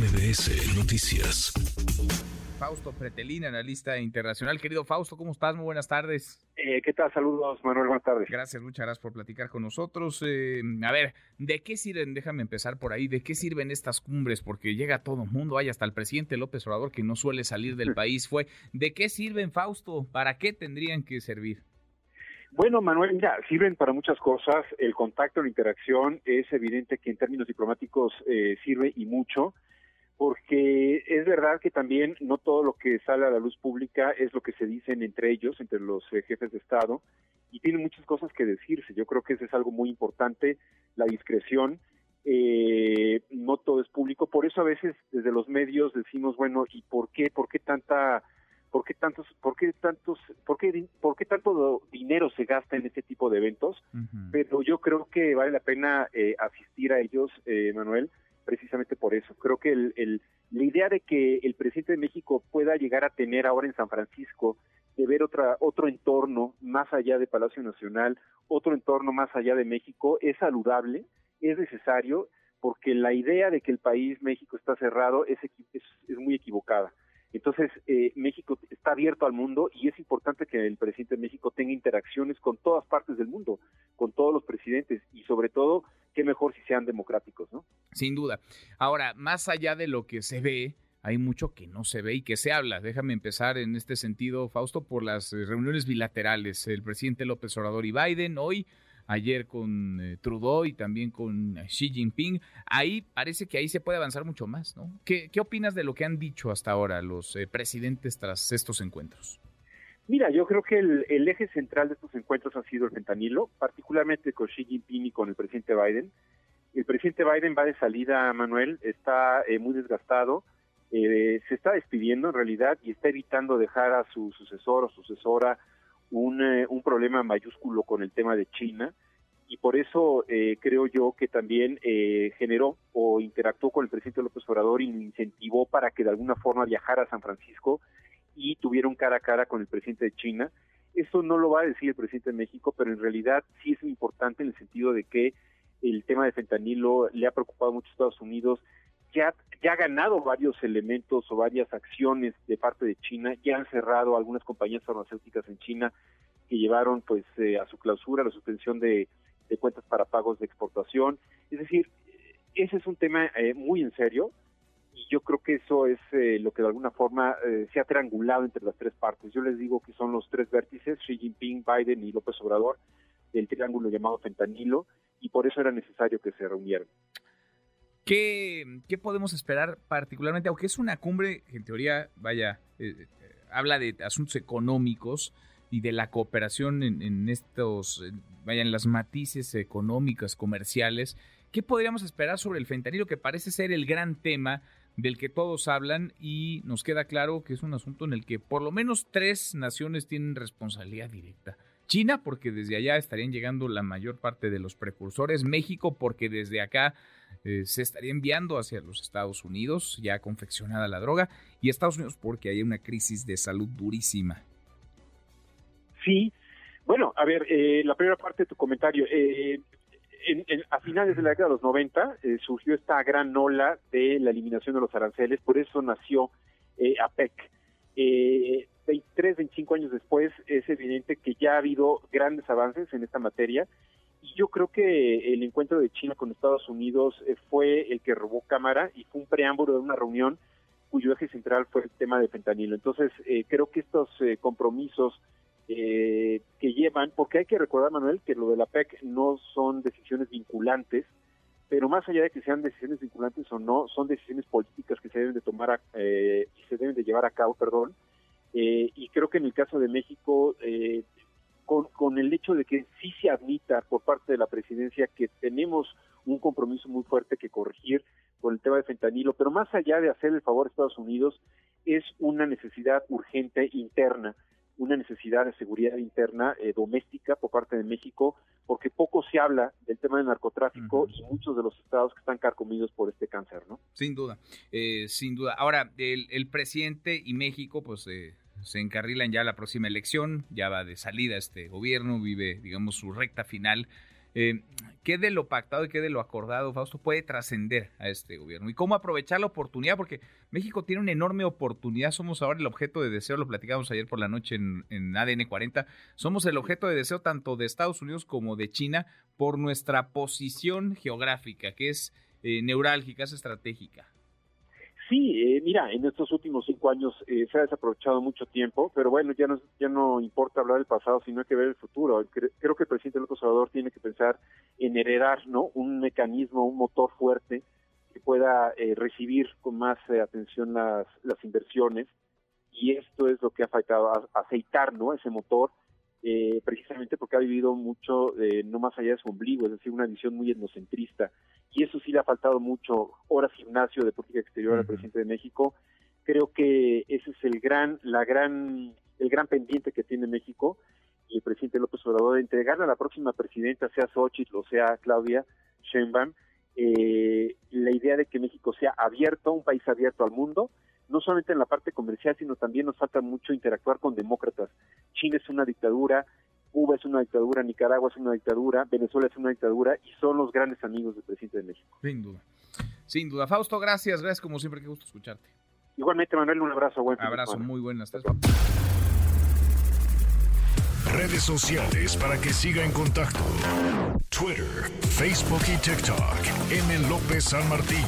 MBS Noticias. Fausto Pretelín, analista internacional. Querido Fausto, ¿cómo estás? Muy buenas tardes. Eh, ¿Qué tal? Saludos, Manuel. Buenas tardes. Gracias, muchas gracias por platicar con nosotros. Eh, a ver, ¿de qué sirven? Déjame empezar por ahí. ¿De qué sirven estas cumbres? Porque llega todo el mundo, hay hasta el presidente López Obrador que no suele salir del país. Fue, ¿de qué sirven, Fausto? ¿Para qué tendrían que servir? Bueno, Manuel, ya sirven para muchas cosas. El contacto, la interacción, es evidente que en términos diplomáticos eh, sirve y mucho porque es verdad que también no todo lo que sale a la luz pública es lo que se dicen entre ellos, entre los eh, jefes de Estado, y tienen muchas cosas que decirse. Yo creo que eso es algo muy importante, la discreción. Eh, no todo es público, por eso a veces desde los medios decimos, bueno, ¿y por qué? ¿Por qué tanta ¿por qué tantos, por qué tantos, por qué, por qué tanto dinero se gasta en este tipo de eventos? Pero yo creo que vale la pena eh, asistir a ellos, eh, Manuel, precisamente eso. Creo que el, la idea de que el presidente de México pueda llegar a tener ahora en San Francisco, de ver otra, otro entorno más allá de Palacio Nacional, otro entorno más allá de México, es saludable, es necesario, porque la idea de que el país México está cerrado es, es muy equivocada. Entonces, eh, México está abierto al mundo y es importante que el presidente de México tenga interacciones con todas partes del mundo, con todos los presidentes y sobre todo, qué mejor si sean democráticos, ¿no? Sin duda. Ahora, más allá de lo que se ve, hay mucho que no se ve y que se habla. Déjame empezar en este sentido, Fausto, por las reuniones bilaterales. El presidente López Obrador y Biden hoy ayer con eh, Trudeau y también con Xi Jinping. Ahí parece que ahí se puede avanzar mucho más, ¿no? ¿Qué, qué opinas de lo que han dicho hasta ahora los eh, presidentes tras estos encuentros? Mira, yo creo que el, eje central de estos encuentros ha sido el fentanilo, particularmente con Xi Jinping y con el presidente Biden. El presidente Biden va de salida, Manuel, está eh, muy desgastado, se está despidiendo en realidad y está evitando dejar a su sucesor o sucesora un, eh, un problema mayúsculo con el tema de China y por eso eh, creo yo que también eh, generó o interactuó con el presidente López Obrador y lo incentivó para que de alguna forma viajara a San Francisco y tuviera un cara a cara con el presidente de China. Eso no lo va a decir el presidente de México, pero en realidad sí es importante en el sentido de que el tema de fentanilo le ha preocupado mucho a Estados Unidos, ya, ya ha ganado varios elementos o varias acciones de parte de China, ya han cerrado algunas compañías farmacéuticas en China que llevaron pues eh, a su clausura la suspensión de, cuentas para pagos de exportación. Es decir, ese es un tema eh, muy en serio y yo creo que eso es eh, lo que de alguna forma se ha triangulado entre las tres partes. Yo les digo que son los tres vértices, Xi Jinping, Biden y López Obrador, del triángulo llamado fentanilo, y por eso era necesario que se reunieran. ¿Qué, podemos esperar particularmente? Aunque es una cumbre, en teoría, vaya, eh, eh, habla de asuntos económicos y de la cooperación en, estos, vaya, en las matices económicas, comerciales. ¿Qué podríamos esperar sobre el fentanilo, que parece ser el gran tema del que todos hablan y nos queda claro que es un asunto en el que por lo menos tres naciones tienen responsabilidad directa? China, porque desde allá estarían llegando la mayor parte de los precursores. México, porque desde acá eh, se estaría enviando hacia los Estados Unidos, ya confeccionada la droga. Y Estados Unidos, porque hay una crisis de salud durísima. Sí. Bueno, a ver, eh, la primera parte de tu comentario. Eh, a finales de la década de los 90 surgió esta gran ola de la eliminación de los aranceles, por eso nació APEC. 23, 25 años después, es evidente que ya ha habido grandes avances en esta materia. Y yo creo que el encuentro de China con Estados Unidos eh, fue el que robó cámara y fue un preámbulo de una reunión cuyo eje central fue el tema de fentanilo. Entonces, eh, creo que estos eh, que llevan, porque hay que recordar, Manuel, que lo de la PEC no son decisiones vinculantes, pero más allá de que sean decisiones vinculantes o no, son decisiones políticas que se deben de tomar y se deben de llevar a cabo, perdón, eh, y creo que en el caso de México, eh, con, el hecho de que sí se admita por parte de la presidencia que tenemos un compromiso muy fuerte que corregir con el tema de fentanilo, pero más allá de hacer el favor a Estados Unidos, es una necesidad urgente interna, una necesidad de seguridad interna eh, doméstica por parte de México, porque poco se habla del tema del narcotráfico y muchos de los estados que están carcomidos por este cáncer, ¿no? Sin duda, sin duda. Ahora, el, el presidente y México, pues se encarrilan ya la próxima elección, ya va de salida este gobierno, vive, digamos, su recta final. Eh, ¿Qué de lo pactado y qué de lo acordado, Fausto, puede trascender a este gobierno? ¿Y cómo aprovechar la oportunidad? Porque México tiene una enorme oportunidad. Somos ahora el objeto de deseo, lo platicamos ayer por la noche en, ADN 40. Somos el objeto de deseo tanto de Estados Unidos como de China por nuestra posición geográfica, que es eh, neurálgica, es estratégica. Sí, eh, mira, en estos últimos cinco años eh, se ha desaprovechado mucho tiempo, pero bueno, ya no, ya no importa hablar del pasado, sino hay que ver el futuro. Creo que el presidente López Obrador tiene que pensar en heredar ¿no? un mecanismo, un motor fuerte que pueda eh, recibir con más atención las, las inversiones y esto es lo que ha faltado, aceitar ¿no? ese motor eh, precisamente porque ha vivido mucho eh, no más allá de su ombligo, es decir, una visión muy etnocentrista. Faltado mucho, horas gimnasio de política exterior al presidente de México. Creo que ese es el gran, la gran, el gran pendiente que tiene México y el presidente López Obrador de entregarle a la próxima presidenta, sea Xochitl o sea Claudia Sheinbaum, eh, la idea de que México sea abierto, un país abierto al mundo, no solamente en la parte comercial, sino también nos falta mucho interactuar con demócratas. China es una dictadura, Cuba es una dictadura, Nicaragua es una dictadura, Venezuela es una dictadura y son los grandes amigos del presidente de México. Sin duda. Sin duda. Fausto, gracias. Gracias como siempre. Qué gusto escucharte. Igualmente, Manuel, un abrazo. Buen abrazo, muy buenas tardes. Redes sociales para que siga en contacto: Twitter, Facebook y TikTok. M. López San Martín.